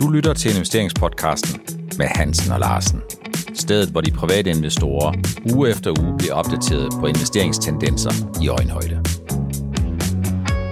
Du lytter til investeringspodcasten med Hansen og Larsen. Stedet, hvor de private investorer uge efter uge bliver opdateret på investeringstendenser i øjenhøjde.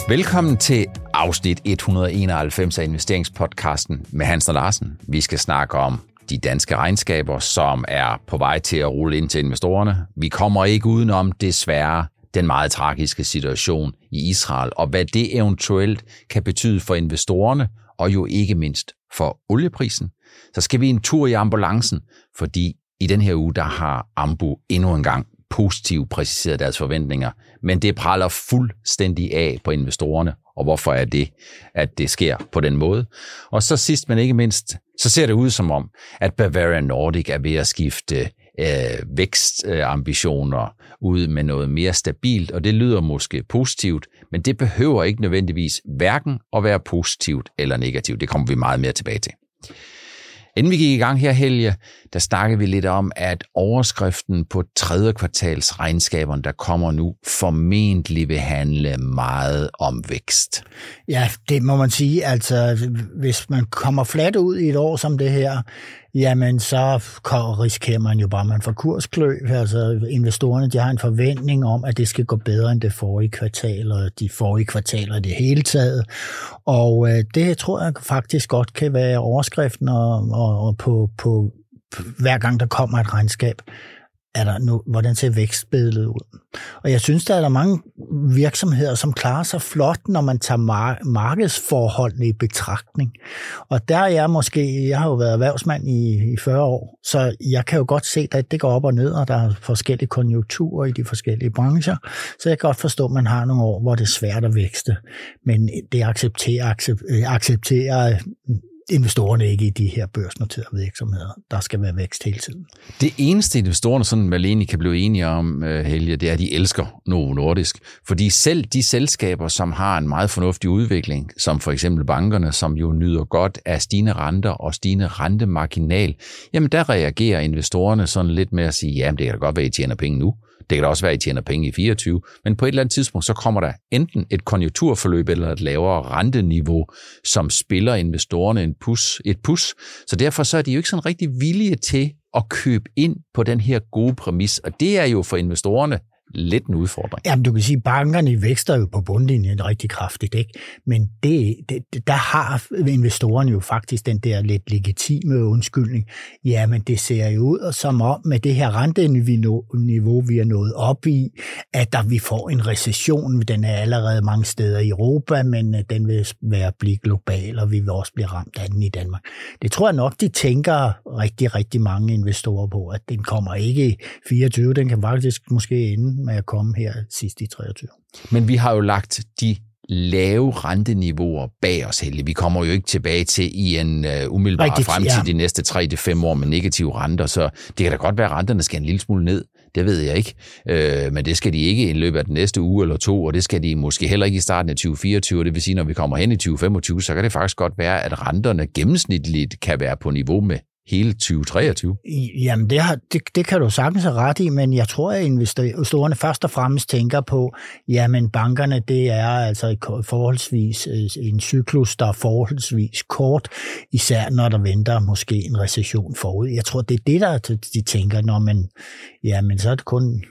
Velkommen til afsnit 191 af investeringspodcasten med Hansen og Larsen. Vi skal snakke om de danske regnskaber, som er på vej til at rulle ind til investorerne. Vi kommer ikke udenom, desværre, den meget tragiske situation i Israel, og hvad det eventuelt kan betyde for investorerne, og jo ikke mindst for olieprisen. Så skal vi en tur i ambulancen, fordi i den her uge, der har Ambu endnu en gang positivt præciseret deres forventninger, men det praller fuldstændig af på investorerne, og hvorfor er det, at det sker på den måde. Og så sidst, men ikke mindst, så ser det ud som om, at Bavaria Nordic er ved at skifte øh, vækstambitioner ud med noget mere stabilt, og det lyder måske positivt, men det behøver ikke nødvendigvis hverken at være positivt eller negativt. Det kommer vi meget mere tilbage til. Inden vi gik i gang her, Helge, der snakkede vi lidt om, at overskriften på tredje kvartals regnskaberne, der kommer nu, formentlig vil handle meget om vækst. Ja, det må man sige. Altså, hvis man kommer fladt ud i et år som det her, jamen så risikerer man jo bare, at man får kurskløb. Altså investorerne de har en forventning om, at det skal gå bedre end det forrige kvartal, og de forrige kvartaler i det hele taget. Og øh, det tror jeg faktisk godt kan være overskriften og, og, og på, på hver gang der kommer et regnskab er der nu, hvordan ser vækstbilledet ud? Og jeg synes, der er der mange virksomheder, som klarer sig flot, når man tager mar- markedsforholdene i betragtning. Og der er jeg måske, jeg har jo været erhvervsmand i, i 40 år, så jeg kan jo godt se, at det går op og ned, og der er forskellige konjunkturer i de forskellige brancher. Så jeg kan godt forstå, at man har nogle år, hvor det er svært at vækste. Men det accepterer, accepterer, accepterer investorerne ikke i de her børsnoterede virksomheder. Der skal være vækst hele tiden. Det eneste investorerne sådan vel egentlig kan blive enige om, øh, Helge, det er, at de elsker Novo Nordisk. Fordi selv de selskaber, som har en meget fornuftig udvikling, som for eksempel bankerne, som jo nyder godt af stigende renter og stigende rentemarginal, jamen der reagerer investorerne sådan lidt med at sige, jamen det kan da godt være, at I tjener penge nu. Det kan da også være, at I tjener penge i 24, men på et eller andet tidspunkt, så kommer der enten et konjunkturforløb eller et lavere renteniveau, som spiller investorerne en pus, et pus. Så derfor så er de jo ikke sådan rigtig villige til at købe ind på den her gode præmis, og det er jo for investorerne lidt en udfordring. Jamen, du kan sige, at bankerne vækster jo på bundlinjen rigtig kraftigt, ikke? men det, det, der har investorerne jo faktisk den der lidt legitime undskyldning. Jamen, det ser jo ud som om med det her renteniveau, vi er nået op i, at der vi får en recession. Den er allerede mange steder i Europa, men øh, den vil være blive global, og vi vil også blive ramt af den i Danmark. Det tror jeg nok, de tænker rigtig, rigtig mange investorer på, at den kommer ikke i 24, den kan faktisk måske ende med at komme her sidst i 23. Men vi har jo lagt de lave renteniveauer bag os, Helge. Vi kommer jo ikke tilbage til i en uh, umiddelbar Rigtigt, fremtid ja. de næste 3-5 år med negative renter, så det kan da godt være, at renterne skal en lille smule ned. Det ved jeg ikke. Øh, men det skal de ikke i løbet af den næste uge eller to, og det skal de måske heller ikke i starten af 2024. Det vil sige, når vi kommer hen i 2025, så kan det faktisk godt være, at renterne gennemsnitligt kan være på niveau med hele 2023? Jamen, det, har, det, det kan du sagtens have ret i, men jeg tror, at investorerne først og fremmest tænker på, jamen bankerne, det er altså forholdsvis øh, en cyklus, der er forholdsvis kort, især når der venter måske en recession forud. Jeg tror, det er det, der de tænker, når man, jamen så er det kun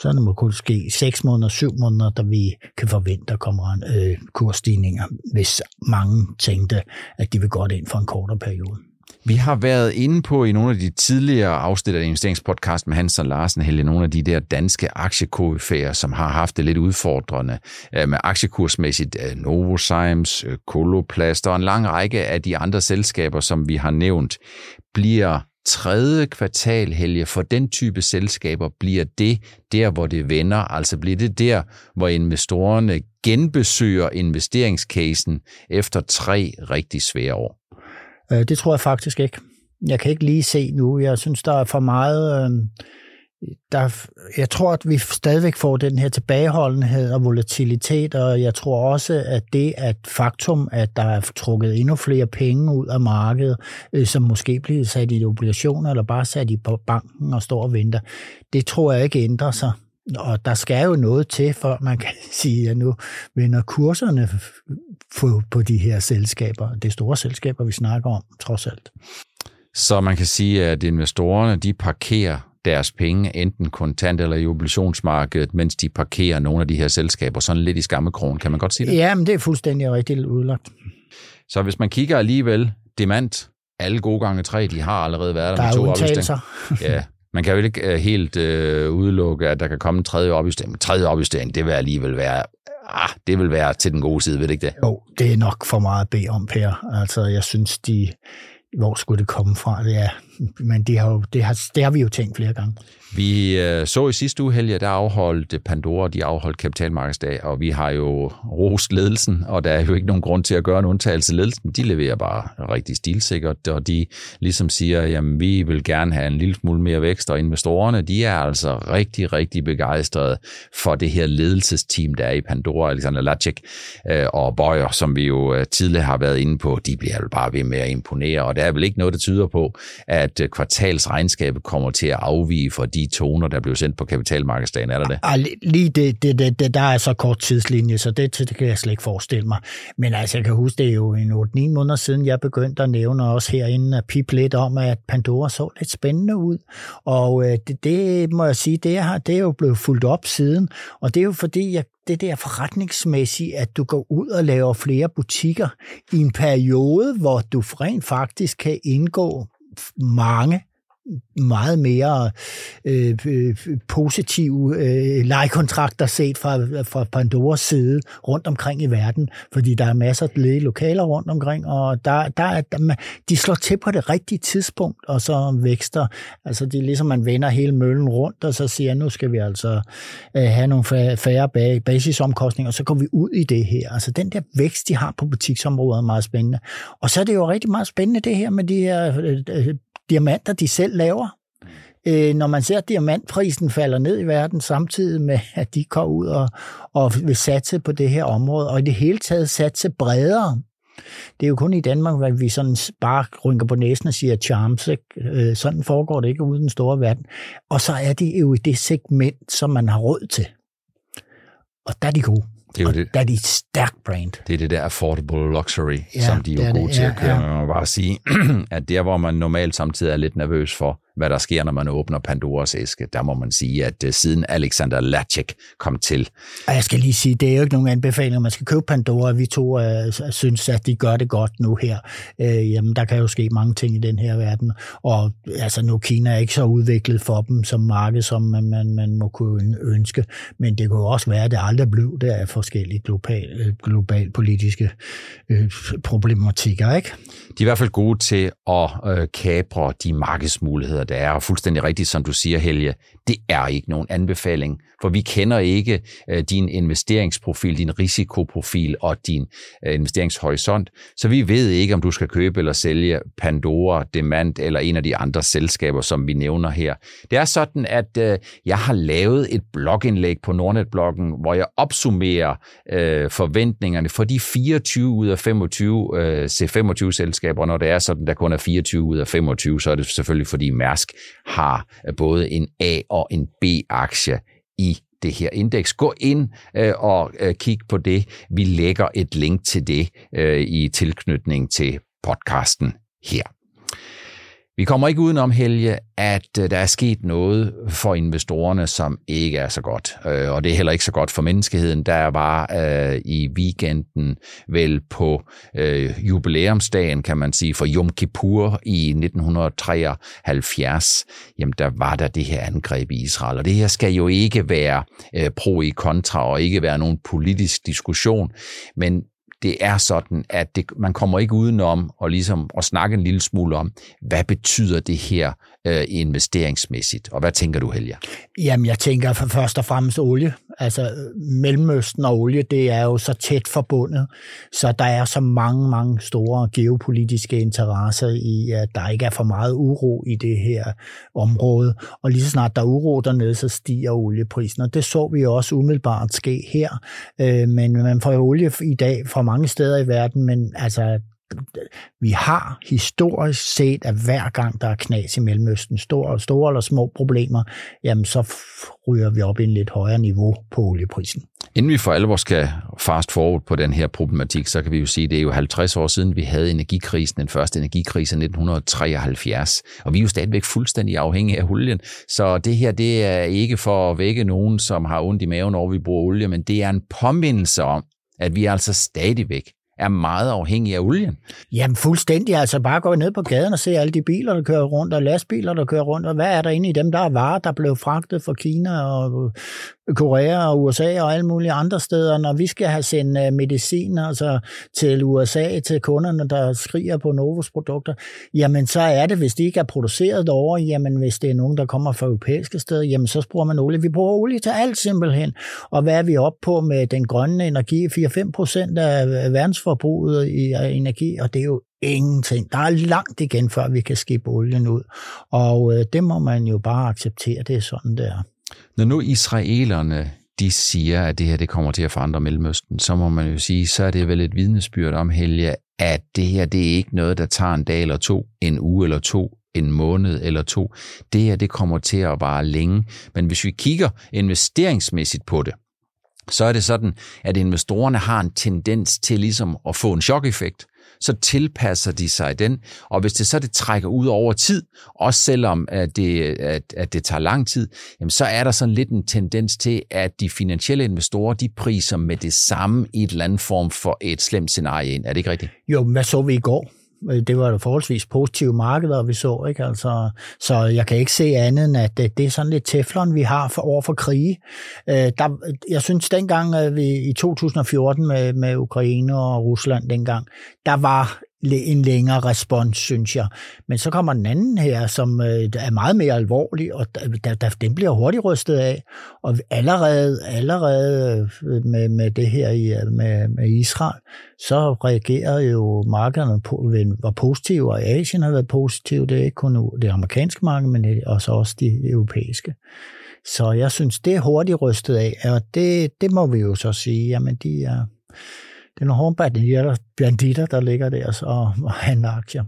så er det måske kun ske 6 måneder, 7 måneder, der vi kan forvente, at kommer en, øh, kursstigninger, hvis mange tænkte, at de vil godt ind for en kortere periode. Vi har været inde på i nogle af de tidligere afsnit af investeringspodcast med Hans og Larsen, Helge, nogle af de der danske aktiekoefærer, som har haft det lidt udfordrende øh, med aktiekursmæssigt. Novozymes, øh, Coloplast øh, og en lang række af de andre selskaber, som vi har nævnt, bliver tredje kvartal, Helge, for den type selskaber, bliver det der, hvor det vender? Altså bliver det der, hvor investorerne genbesøger investeringscasen efter tre rigtig svære år? Øh, det tror jeg faktisk ikke. Jeg kan ikke lige se nu. Jeg synes, der er for meget... Øh, der, jeg tror, at vi stadigvæk får den her tilbageholdenhed og volatilitet, og jeg tror også, at det at faktum, at der er trukket endnu flere penge ud af markedet, øh, som måske bliver sat i obligationer eller bare sat i på banken og står og venter, det tror jeg ikke ændrer sig og der skal jo noget til, for man kan sige, at nu vender kurserne på, på de her selskaber. Det er store selskaber, vi snakker om, trods alt. Så man kan sige, at investorerne de parkerer deres penge, enten kontant eller i obligationsmarkedet, mens de parkerer nogle af de her selskaber, sådan lidt i skammekrogen. Kan man godt sige det? Ja, men det er fuldstændig rigtigt udlagt. Så hvis man kigger alligevel, demand, alle gode gange tre, de har allerede været der. Der er to undtagelser. ja, man kan jo ikke øh, helt øh, udelukke, at der kan komme en tredje opjustering. Tredje opjustering, det vil alligevel være ah, det vil være til den gode side, ved det ikke det? Jo, det er nok for meget at bede om, Per. Altså, jeg synes, de, hvor skulle det komme fra? Det men det har, jo, det, har, det har vi jo tænkt flere gange. Vi øh, så i sidste uge, Helge, der afholdt Pandora, de afholdt kapitalmarkedsdag, og vi har jo rost ledelsen, og der er jo ikke nogen grund til at gøre en undtagelse. Ledelsen, de leverer bare rigtig stilsikkert, og de ligesom siger, jamen vi vil gerne have en lille smule mere vækst, og investorerne, de er altså rigtig, rigtig begejstrede for det her ledelsesteam, der er i Pandora, Alexander Lacek øh, og Bøjer, som vi jo øh, tidligere har været inde på, de bliver jo bare ved med at imponere, og der er vel ikke noget, der tyder på, at øh, kvartalsregnskabet kommer til at afvige for de de toner, der blev sendt på kapitalmarkedsdagen, er der det? Ah, lige det, det, det, det, der er så kort tidslinje, så det, det kan jeg slet ikke forestille mig. Men altså, jeg kan huske, det er jo en 8-9 måneder siden, jeg begyndte at nævne også herinde at pipe lidt om, at Pandora så lidt spændende ud. Og øh, det, det må jeg sige, det har, det er jo blevet fuldt op siden. Og det er jo fordi, jeg det der forretningsmæssige, at du går ud og laver flere butikker i en periode, hvor du rent faktisk kan indgå mange meget mere øh, øh, positive øh, lejekontrakter set fra, fra Pandoras side rundt omkring i verden, fordi der er masser af ledige lokaler rundt omkring, og der, der er, der, de slår til på det rigtige tidspunkt, og så vækster. Altså det er ligesom, man vender hele møllen rundt, og så siger, nu skal vi altså øh, have nogle færre basisomkostninger, og så går vi ud i det her. Altså den der vækst, de har på butiksområdet, er meget spændende. Og så er det jo rigtig meget spændende det her med de her øh, øh diamanter, de selv laver. Øh, når man ser, at diamantprisen falder ned i verden, samtidig med, at de går ud og, og vil satse på det her område, og i det hele taget satse bredere. Det er jo kun i Danmark, at vi sådan bare rynker på næsen og siger charms. Ikke? Øh, sådan foregår det ikke ude i den store verden. Og så er det jo i det segment, som man har råd til. Og der er de gode. Det er jo det. Der er de et stærkt brand. Det er det der affordable luxury, ja, som de er jo gode det. til ja, at køre. Ja. Man må bare sige, at der, hvor man normalt samtidig er lidt nervøs for, hvad der sker, når man åbner Pandoras æske. Der må man sige, at uh, siden Alexander Lacek kom til. Og jeg skal lige sige, det er jo ikke nogen anbefaling, man skal købe Pandora. Vi to uh, synes, at de gør det godt nu her. Uh, jamen, der kan jo ske mange ting i den her verden. Og altså, nu Kina er ikke så udviklet for dem som marked, som man, man, man må kunne ønske. Men det kunne også være, at det aldrig blev der af forskellige global, global politiske uh, problematikker. Ikke? De er i hvert fald gode til at uh, kapre de markedsmuligheder, der er. Og fuldstændig rigtigt, som du siger, Helge, det er ikke nogen anbefaling, for vi kender ikke øh, din investeringsprofil, din risikoprofil og din øh, investeringshorisont, så vi ved ikke, om du skal købe eller sælge Pandora, Demand eller en af de andre selskaber, som vi nævner her. Det er sådan, at øh, jeg har lavet et blogindlæg på Nordnet-bloggen, hvor jeg opsummerer øh, forventningerne for de 24 ud af 25 øh, C25-selskaber, når det er sådan, der kun er 24 ud af 25, så er det selvfølgelig, fordi Mærsk har øh, både en A- og en B-aktie i det her indeks. Gå ind øh, og øh, kig på det. Vi lægger et link til det øh, i tilknytning til podcasten her. Vi kommer ikke udenom, Helge, at øh, der er sket noget for investorerne, som ikke er så godt. Øh, og det er heller ikke så godt for menneskeheden. Der var øh, i weekenden vel på øh, jubilæumsdagen, kan man sige, for Yom Kippur i 1973, jamen der var der det her angreb i Israel. Og det her skal jo ikke være øh, pro i kontra og ikke være nogen politisk diskussion, men det er sådan, at det, man kommer ikke udenom og ligesom, at snakke en lille smule om, hvad betyder det her øh, investeringsmæssigt? Og hvad tænker du, Helge? Jamen, jeg tænker for først og fremmest olie. Altså, Mellemøsten og olie, det er jo så tæt forbundet, så der er så mange, mange store geopolitiske interesser i, at der ikke er for meget uro i det her område. Og lige så snart der er uro dernede, så stiger olieprisen. Og det så vi også umiddelbart ske her. Øh, men man får jo olie i dag fra mange steder i verden, men altså vi har historisk set, at hver gang der er knas i Mellemøsten, store, store eller små problemer, jamen så ryger vi op i en lidt højere niveau på olieprisen. Inden vi for alvor skal fast forward på den her problematik, så kan vi jo sige, at det er jo 50 år siden, vi havde energikrisen, den første energikrise i 1973, og vi er jo stadigvæk fuldstændig afhængige af olien. Så det her, det er ikke for at vække nogen, som har ondt i maven over, vi bruger olie, men det er en påmindelse om, at vi altså stadigvæk er meget afhængige af olien. Jamen fuldstændig. Altså bare gå ned på gaden og se alle de biler, der kører rundt, og lastbiler, der kører rundt, og hvad er der inde i dem? Der er varer, der blev fragtet fra Kina og Korea og USA og alle mulige andre steder. Når vi skal have sendt øh, medicin altså til USA, til kunderne, der skriger på Novos produkter, jamen så er det, hvis de ikke er produceret derovre, jamen hvis det er nogen, der kommer fra europæiske steder, jamen så bruger man olie. Vi bruger olie til alt simpelthen. Og hvad er vi op på med den grønne energi? 4-5 procent af øh, verdensforbruget i energi, og det er jo ingenting. Der er langt igen, før vi kan skibbe olien ud. Og øh, det må man jo bare acceptere, det er sådan der. Når nu israelerne de siger, at det her det kommer til at forandre Mellemøsten, så må man jo sige, så er det vel et vidnesbyrd om, Helge, at det her det er ikke noget, der tager en dag eller to, en uge eller to, en måned eller to. Det her det kommer til at vare længe. Men hvis vi kigger investeringsmæssigt på det, så er det sådan, at investorerne har en tendens til ligesom at få en chok-effekt så tilpasser de sig den. Og hvis det så det trækker ud over tid, også selvom at det, at, at det tager lang tid, jamen så er der sådan lidt en tendens til, at de finansielle investorer, de priser med det samme i et eller andet form for et slemt scenarie ind. Er det ikke rigtigt? Jo, men hvad så vi i går? Øh, det var jo forholdsvis positive markeder, vi så. Ikke? Altså, så jeg kan ikke se andet end, at det, det er sådan lidt teflon, vi har for, over for krige. Øh, der, jeg synes, dengang øh, vi i 2014 med, med Ukraine og Rusland dengang, der var en længere respons, synes jeg. Men så kommer den anden her, som øh, er meget mere alvorlig, og der, der, den bliver hurtigt rystet af. Og allerede, allerede øh, med, med det her i, øh, med, med Israel, så reagerede jo markederne på, var positive, og Asien har været positiv. Det er ikke kun det amerikanske marked, men også, også de europæiske. Så jeg synes, det er hurtigt rystet af, og det, det må vi jo så sige, jamen de er, det er nogle hårde banditter, der ligger der og, og handler aktier.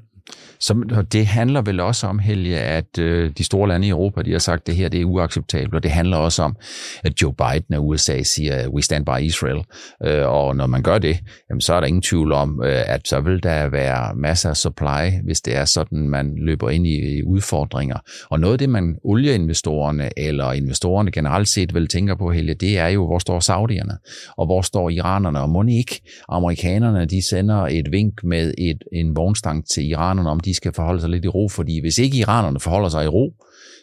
Så det handler vel også om, Helge, at øh, de store lande i Europa, de har sagt, at det her det er uacceptabelt, og det handler også om, at Joe Biden af USA siger, we stand by Israel, øh, og når man gør det, jamen, så er der ingen tvivl om, øh, at så vil der være masser af supply, hvis det er sådan, man løber ind i, i udfordringer. Og noget af det, man olieinvestorerne eller investorerne generelt set vil tænke på, Helge, det er jo, hvor står saudierne, og hvor står iranerne, og må ikke amerikanerne, de sender et vink med et, en vognstang til iranerne, om de skal forholde sig lidt i ro, fordi hvis ikke iranerne forholder sig i ro,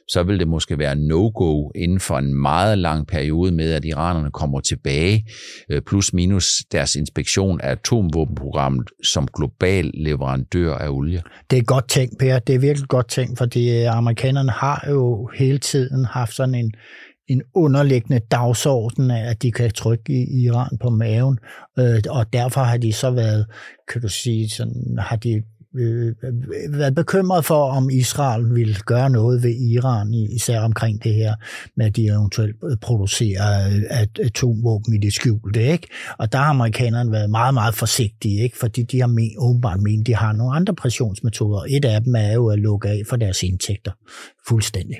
så vil det måske være no-go inden for en meget lang periode med, at iranerne kommer tilbage, øh, plus minus deres inspektion af atomvåbenprogrammet som global leverandør af olie. Det er godt tænkt, Per. Det er virkelig godt tænkt, fordi øh, amerikanerne har jo hele tiden haft sådan en, en underliggende dagsorden af, at de kan trykke i Iran på maven, øh, og derfor har de så været, kan du sige, sådan, har de øh, været bekymret for, om Israel ville gøre noget ved Iran, især omkring det her med, at de eventuelt øh, producerer atomvåben i det skjulte. Ikke? Og der har amerikanerne været meget, meget forsigtige, ikke? fordi de har men, åbenbart ment, de har nogle andre pressionsmetoder. Et af dem er jo at lukke af for deres indtægter fuldstændig.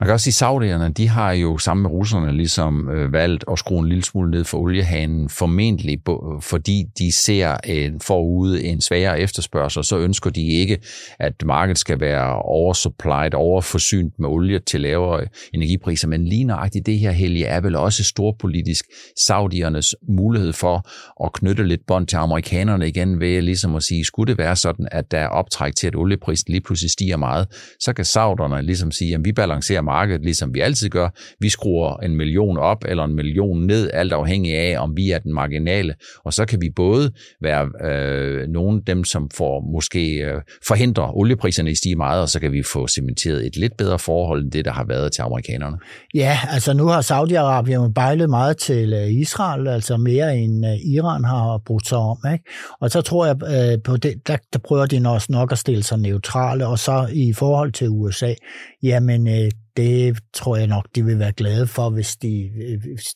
Man kan også sige, at saudierne, de har jo sammen med russerne ligesom øh, valgt at skrue en lille smule ned for oliehanen, formentlig øh, fordi de ser en, forude en sværere efterspørgsel, så ønsker de ikke, at markedet skal være oversupplied, overforsynet med olie til lavere energipriser. Men lige nøjagtigt det her helge er vel også storpolitisk saudiernes mulighed for at knytte lidt bånd til amerikanerne igen ved ligesom at sige, skulle det være sådan, at der er optræk til, at olieprisen lige pludselig stiger meget, så kan sauderne ligesom sige, at vi balancerer markedet, ligesom vi altid gør. Vi skruer en million op eller en million ned, alt afhængig af, om vi er den marginale. Og så kan vi både være øh, nogle af dem, som får måske øh, forhindre oliepriserne i at stige meget, og så kan vi få cementeret et lidt bedre forhold end det, der har været til amerikanerne. Ja, altså nu har Saudi-Arabien bejlet meget til øh, Israel, altså mere end øh, Iran har brugt sig om. Ikke? Og så tror jeg, øh, på det, der, der prøver de også nok at stille sig neutrale, og så i forhold til USA, jamen øh, det tror jeg nok, de vil være glade for, hvis de,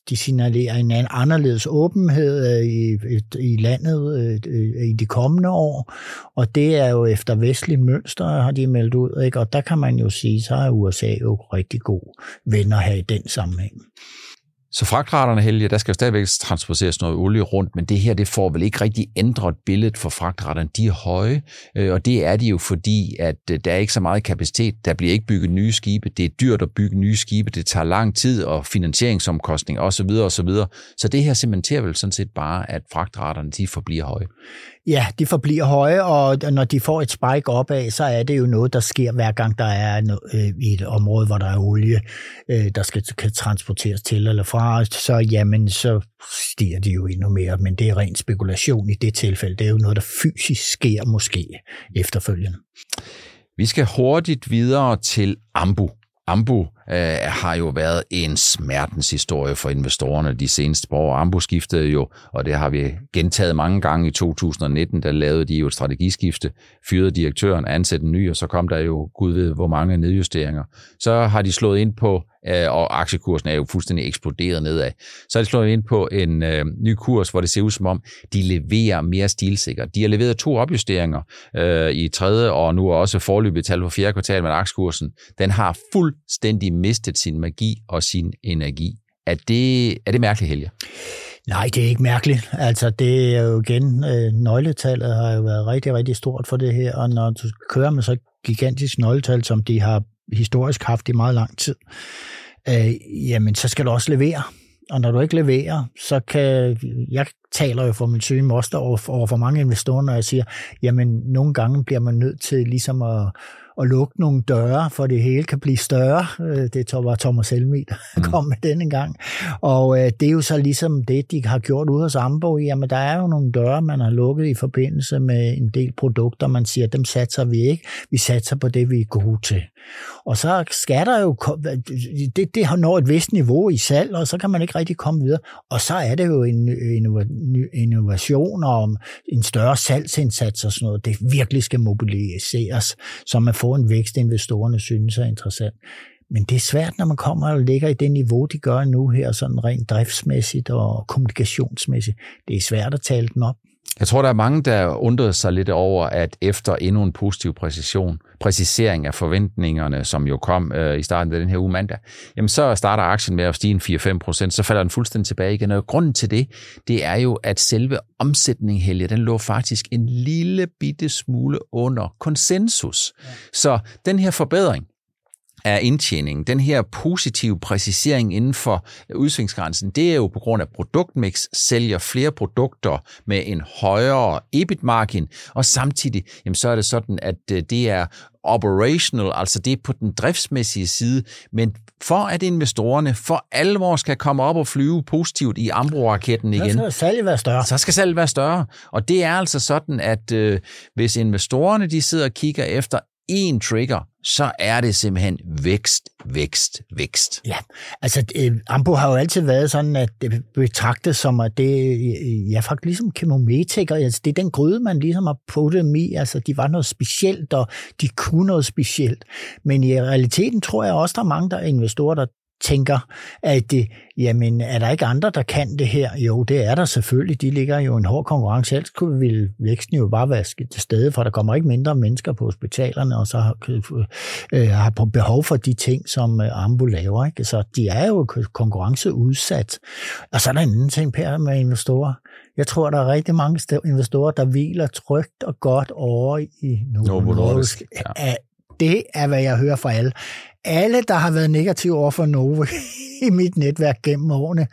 de signalerer en anden anderledes åbenhed øh, i, i landet øh, i de kommende år. Og det er jo efter vestligt mønster, har de meldt ud. Ikke? Og der kan man jo sige, så er USA jo rigtig god venner her i den sammenhæng. Så fragtraterne, Helge, der skal jo stadigvæk transporteres noget olie rundt, men det her, det får vel ikke rigtig ændret billedet for fragtraterne. De er høje, øh, og det er de jo fordi, at øh, der er ikke så meget kapacitet. Der bliver ikke bygget nye skibe. Det er dyrt at bygge nye skibe. Det tager lang tid og finansieringsomkostning osv. osv. Så det her cementerer vel sådan set bare, at fragtraterne de forbliver høje. Ja, de forbliver høje, og når de får et spike opad, så er det jo noget, der sker hver gang, der er øh, i et område, hvor der er olie, øh, der skal kan transporteres til eller fra. Så jamen, så stiger de jo endnu mere, men det er ren spekulation i det tilfælde. Det er jo noget, der fysisk sker måske efterfølgende. Vi skal hurtigt videre til Ambu. Ambu øh, har jo været en smertens historie for investorerne de seneste år. Ambu skiftede jo, og det har vi gentaget mange gange i 2019, der lavede de jo et strategiskifte, fyrede direktøren, ansatte en ny, og så kom der jo, gud ved, hvor mange nedjusteringer. Så har de slået ind på Øh, og aktiekursen er jo fuldstændig eksploderet nedad. Så er det slået ind på en øh, ny kurs, hvor det ser ud som om, de leverer mere stilsikkert. De har leveret to opjusteringer øh, i tredje, og nu er også forløbet tal på fjerde kvartal, men aktiekursen, den har fuldstændig mistet sin magi og sin energi. Er det, er det mærkeligt, Helge? Nej, det er ikke mærkeligt. Altså, det er jo igen, øh, nøgletallet har jo været rigtig, rigtig stort for det her, og når du kører med så gigantisk nøgletal, som de har historisk haft i meget lang tid, øh, jamen så skal du også levere. Og når du ikke leverer, så kan... Jeg taler jo for min syge moster over, over for mange investorer, når jeg siger, jamen nogle gange bliver man nødt til ligesom at at lukke nogle døre, for det hele kan blive større. Øh, det var Thomas Helmi, der mm. kom med den en gang. Og øh, det er jo så ligesom det, de har gjort ude hos Ambo. Jamen, der er jo nogle døre, man har lukket i forbindelse med en del produkter. Man siger, dem satser vi ikke. Vi satser på det, vi er gode til. Og så skal der jo... Det, det har nået et vist niveau i salg, og så kan man ikke rigtig komme videre. Og så er det jo en innovation om en større salgsindsats og sådan noget. Det virkelig skal mobiliseres, så man få en vækst, investorerne synes er interessant. Men det er svært, når man kommer og ligger i det niveau, de gør nu her, sådan rent driftsmæssigt og kommunikationsmæssigt. Det er svært at tale den op. Jeg tror, der er mange, der undrede sig lidt over, at efter endnu en positiv præcision, præcisering af forventningerne, som jo kom øh, i starten af den her uge mandag, jamen så starter aktien med at stige 4-5 procent, så falder den fuldstændig tilbage igen. Og grunden til det, det er jo, at selve omsætningen, Helge, den lå faktisk en lille bitte smule under konsensus. Ja. Så den her forbedring, af indtjeningen, den her positive præcisering inden for udsvingsgrænsen, det er jo på grund af produktmix, sælger flere produkter med en højere EBIT-margin, og samtidig jamen, så er det sådan, at øh, det er operational, altså det er på den driftsmæssige side, men for at investorerne for alvor skal komme op og flyve positivt i Ambro-raketten igen, så skal salget være større. Så skal salget være større. Og det er altså sådan, at øh, hvis investorerne de sidder og kigger efter én trigger, så er det simpelthen vækst, vækst, vækst. Ja, altså øh, Ambo har jo altid været sådan, at det betragtes som, at det øh, ja, faktisk ligesom kemometikere, altså det er den gryde, man ligesom har puttet dem i, altså de var noget specielt, og de kunne noget specielt. Men i realiteten tror jeg også, der er mange der er investorer, der tænker, at det, jamen, er der ikke andre, der kan det her? Jo, det er der selvfølgelig. De ligger jo en hård konkurrence. Ellers kunne vi væksten jo bare være til stede, for der kommer ikke mindre mennesker på hospitalerne, og så har, øh, har behov for de ting, som øh, Ambu laver. Ikke? Så de er jo konkurrenceudsat. Og så er der en anden ting, Per, med investorer. Jeg tror, der er rigtig mange investorer, der hviler trygt og godt over i Novo Nordisk. Ja. Det er, hvad jeg hører fra alle alle, der har været negative over for Novo i mit netværk gennem årene,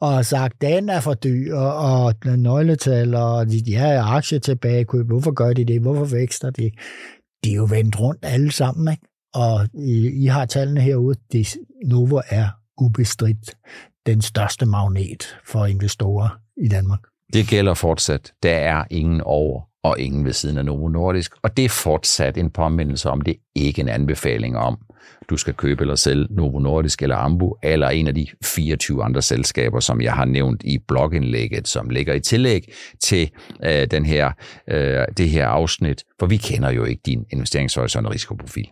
og har sagt, den er for dyr, og nøgletal, og de har aktier tilbage, hvorfor gør de det, hvorfor vækster de? De er jo vendt rundt alle sammen, ikke? og I, I har tallene herude, det, Novo er ubestridt den største magnet for investorer i Danmark. Det gælder fortsat. Der er ingen over og ingen ved siden af Novo Nordisk, og det er fortsat en påmindelse om, det er ikke en anbefaling om, du skal købe eller sælge Novo Nordisk eller Ambu, eller en af de 24 andre selskaber, som jeg har nævnt i blogindlægget, som ligger i tillæg til øh, den her, øh, det her afsnit, for vi kender jo ikke din investeringshorisont og risikoprofil.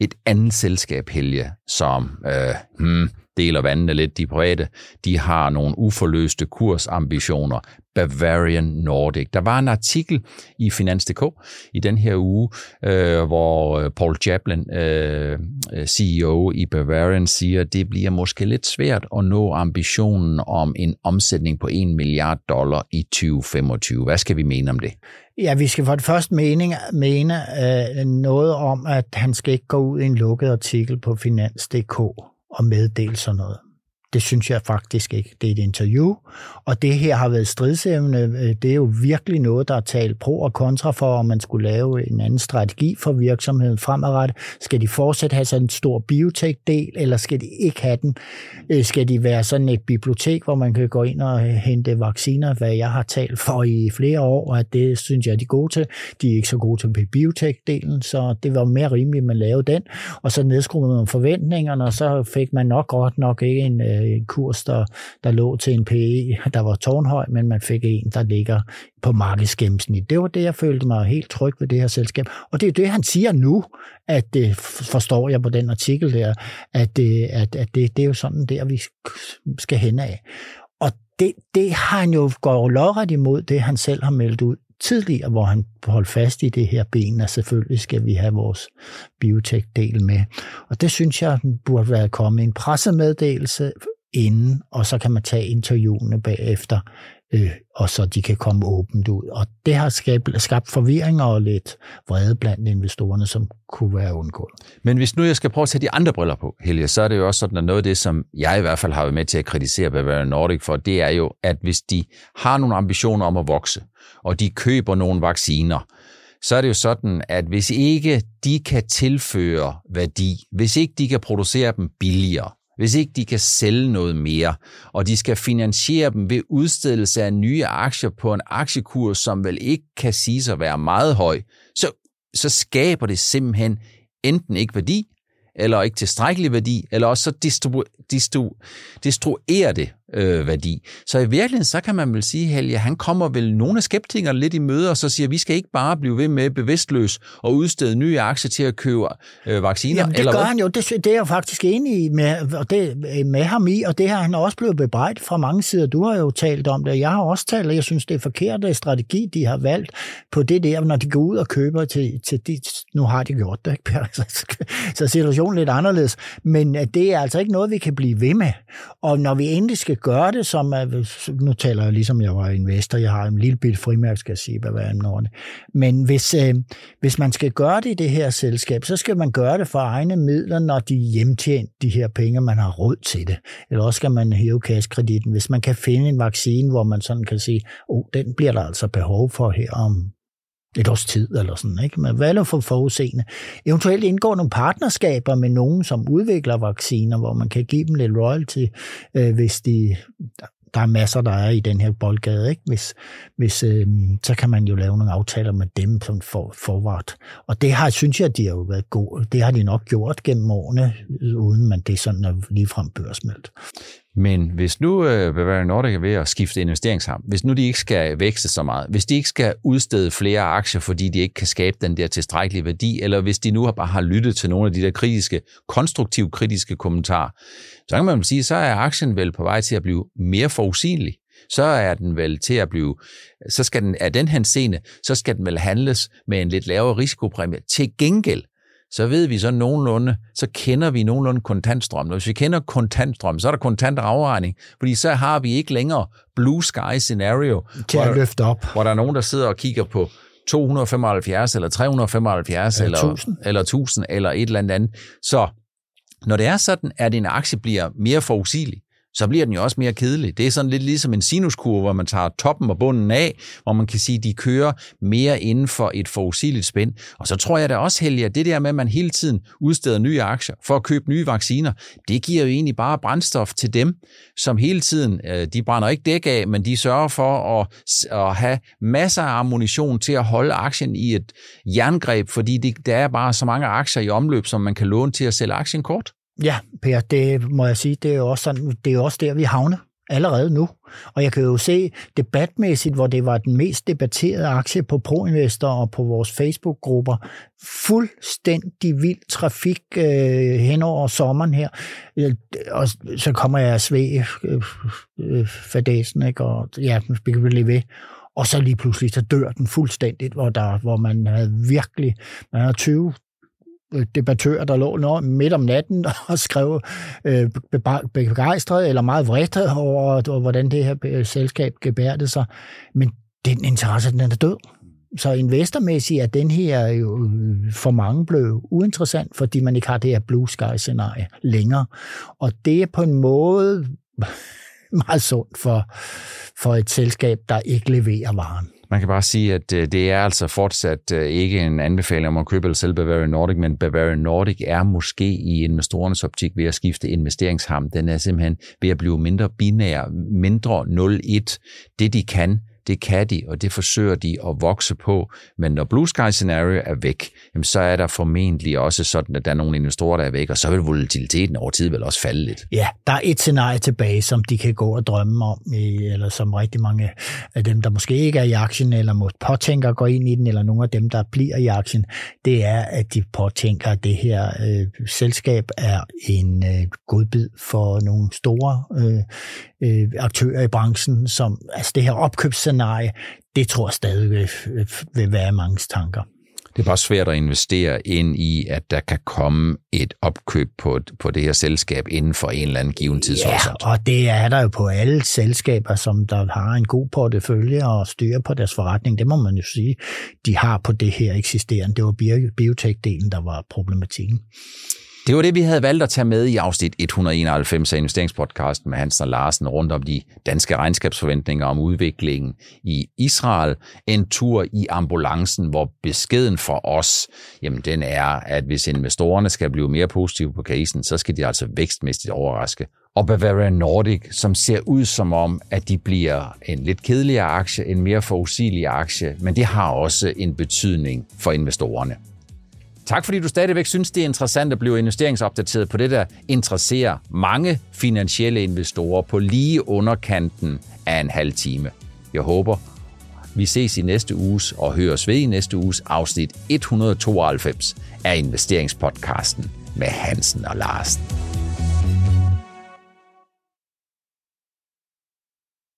Et andet selskab, Helge, som øh, hmm, deler vandene lidt, de private, de har nogle uforløste kursambitioner. Bavarian Nordic. Der var en artikel i Finans.dk i den her uge, øh, hvor øh, Paul Chaplin, øh, øh CEO i Bavarian, siger, at det bliver måske lidt svært at nå ambitionen om en omsætning på 1 milliard dollar i 2025. Hvad skal vi mene om det? Ja, vi skal for det første mene, mene øh, noget om, at han skal ikke gå ud i en lukket artikel på Finans.dk og meddele sådan noget. Det synes jeg faktisk ikke. Det er et interview, og det her har været stridsemne. Øh, det er jo virkelig noget, der er talt pro og kontra for, om man skulle lave en anden strategi for virksomheden fremadrettet. Skal de fortsat have sådan en stor biotech-del, eller skal de ikke have den? Øh, skal de være sådan et bibliotek, hvor man kan gå ind og hente vacciner, hvad jeg har talt for i flere år, og at det synes jeg, de er gode til. De er ikke så gode til biotech-delen, så det var mere rimeligt, at man lavede den. Og så nedskruede man forventningerne, og så fik man nok godt nok ikke en øh, en kurs, der, der lå til en PE, der var tårnhøj, men man fik en, der ligger på markedsgennemsnit. Det var det, jeg følte mig helt tryg ved det her selskab. Og det er det, han siger nu, at det forstår jeg på den artikel der, at, det, at, at det, det er jo sådan der, vi skal hen af. Og det, det har han jo gået lodret imod, det han selv har meldt ud tidligere, hvor han holdt fast i det her ben, at selvfølgelig skal vi have vores biotech-del med. Og det synes jeg burde være kommet en pressemeddelelse inden, og så kan man tage interviewene bagefter, øh, og så de kan komme åbent ud. Og det har skabt, skabt forvirring og lidt vrede blandt investorerne, som kunne være undgået. Men hvis nu jeg skal prøve at tage de andre briller på, Helge, så er det jo også sådan, at noget af det, som jeg i hvert fald har været med til at kritisere Bavarian Nordic for, det er jo, at hvis de har nogle ambitioner om at vokse, og de køber nogle vacciner, så er det jo sådan, at hvis ikke de kan tilføre værdi, hvis ikke de kan producere dem billigere, hvis ikke de kan sælge noget mere, og de skal finansiere dem ved udstedelse af nye aktier på en aktiekurs, som vel ikke kan sige at være meget høj, så, så skaber det simpelthen enten ikke værdi, eller ikke tilstrækkelig værdi, eller også så distru, distru, destruerer det øh, værdi. Så i virkeligheden, så kan man vel sige, Helge, han kommer vel nogle af skeptikere lidt i møde, og så siger, at vi skal ikke bare blive ved med bevidstløs og udstede nye aktier til at købe øh, vacciner. Jamen, det eller gør hvad? han jo. Det, det er jeg faktisk enig med, og det, med ham i, og det har han også blevet bebrejdet fra mange sider. Du har jo talt om det, jeg har også talt, og jeg synes, det er forkert at strategi, de har valgt på det der, når de går ud og køber til, til de, nu har de gjort det, ikke? så situationen er lidt anderledes, men øh, det er altså ikke noget, vi kan blive ved med. Og når vi endelig skal gøre det, som er, nu taler jeg ligesom jeg var investor, jeg har en lille bit frimærk, skal jeg sige, hvad er det Men hvis, øh, hvis man skal gøre det i det her selskab, så skal man gøre det for egne midler, når de hjemtjent de her penge, man har råd til det. Eller også skal man hæve kaskreditten, hvis man kan finde en vaccine, hvor man sådan kan sige, oh, den bliver der altså behov for her om et års tid eller sådan, ikke? Men hvad er for forudseende? Eventuelt indgår nogle partnerskaber med nogen, som udvikler vacciner, hvor man kan give dem lidt royalty, øh, hvis de der er masser, der er i den her boldgade. Ikke? Hvis, hvis, øh, så kan man jo lave nogle aftaler med dem som for, forvart. Og det har, synes jeg, de har jo været gode. Det har de nok gjort gennem årene, uden man det sådan er ligefrem børsmeldt. Men hvis nu øh, Bavarian Nordic er ved at skifte investeringsarm, hvis nu de ikke skal vækste så meget, hvis de ikke skal udstede flere aktier, fordi de ikke kan skabe den der tilstrækkelige værdi, eller hvis de nu bare har lyttet til nogle af de der kritiske, konstruktivt kritiske kommentarer, så kan man sige, så er aktien vel på vej til at blive mere forudsigelig. Så er den vel til at blive, så skal den, af den her scene, så skal den vel handles med en lidt lavere risikopræmie. Til gengæld, så ved vi så nogenlunde, så kender vi nogenlunde kontantstrøm. Hvis vi kender kontantstrøm, så er der kontant afregning, fordi så har vi ikke længere blue sky scenario, til at løfte op. hvor der er nogen, der sidder og kigger på 275 eller 375 eller, eller 1000 eller 1000 eller et eller andet. Så når det er sådan, at en aktie bliver mere forudsigelig, så bliver den jo også mere kedelig. Det er sådan lidt ligesom en sinuskurve, hvor man tager toppen og bunden af, hvor man kan sige, at de kører mere inden for et forudsigeligt spænd. Og så tror jeg da også, Helge, at det der med, at man hele tiden udsteder nye aktier for at købe nye vacciner, det giver jo egentlig bare brændstof til dem, som hele tiden, øh, de brænder ikke dæk af, men de sørger for at, at have masser af ammunition til at holde aktien i et jerngreb, fordi det, der er bare så mange aktier i omløb, som man kan låne til at sælge aktien kort. Ja, Per, det må jeg sige, det er jo også, sådan, det er også der, vi havner. allerede nu. Og jeg kan jo se debatmæssigt, hvor det var den mest debatterede aktie på ProInvestor og på vores Facebook-grupper. Fuldstændig vild trafik øh, hen over sommeren her. Øh, og så kommer jeg svæg øh, øh, fadesen, ikke? og ja, vi kan blive ved. Og så lige pludselig, så dør den fuldstændigt, hvor, der, hvor man havde virkelig, man havde 20, Øh, debattører, der lå midt om natten og skrev øh, begejstret eller meget vredt over, hvordan det her øh, selskab gebærte sig. Men den interesse, den er død. Så investormæssigt er den her jo øh, for mange blevet uinteressant, fordi man ikke har det her blue sky-scenarie længere. Og det er på en måde meget sundt for, for et selskab, der ikke leverer varen. Man kan bare sige, at øh, det er altså fortsat øh, ikke en anbefaling om at købe eller sælge Bavarian Nordic, men Bavarian Nordic er måske i investorernes optik ved at skifte investeringsham. Den er simpelthen ved at blive mindre binær, mindre 0-1. Det de kan, det kan de, og det forsøger de at vokse på. Men når Blue Sky Scenario er væk, jamen så er der formentlig også sådan, at der er nogle investorer, der er væk, og så vil volatiliteten over tid vel også falde lidt. Ja, der er et scenarie tilbage, som de kan gå og drømme om, eller som rigtig mange af dem, der måske ikke er i aktien, eller må påtænker at gå ind i den, eller nogle af dem, der bliver i aktien, det er, at de påtænker, at det her øh, selskab er en øh, godbid for nogle store øh, øh, aktører i branchen, som altså det her opkøbsscenarie, det tror jeg stadig vil, vil være mange tanker. Det er bare svært at investere ind i, at der kan komme et opkøb på, på det her selskab inden for en eller anden given tidshorisont. Ja, og det er der jo på alle selskaber, som der har en god portefølje og styrer på deres forretning. Det må man jo sige, de har på det her eksisterende. Det var biotek-delen, der var problematikken. Det var det, vi havde valgt at tage med i afsnit 191 af investeringspodcasten med Hansen og Larsen rundt om de danske regnskabsforventninger om udviklingen i Israel. En tur i ambulancen, hvor beskeden for os, jamen den er, at hvis investorerne skal blive mere positive på casen, så skal de altså vækstmæssigt overraske. Og Bavaria Nordic, som ser ud som om, at de bliver en lidt kedeligere aktie, en mere forudsigelig aktie, men det har også en betydning for investorerne. Tak fordi du stadigvæk synes, det er interessant at blive investeringsopdateret på det, der interesserer mange finansielle investorer på lige underkanten af en halv time. Jeg håber, vi ses i næste uges og høres ved i næste uges afsnit 192 af investeringspodcasten med Hansen og Larsen.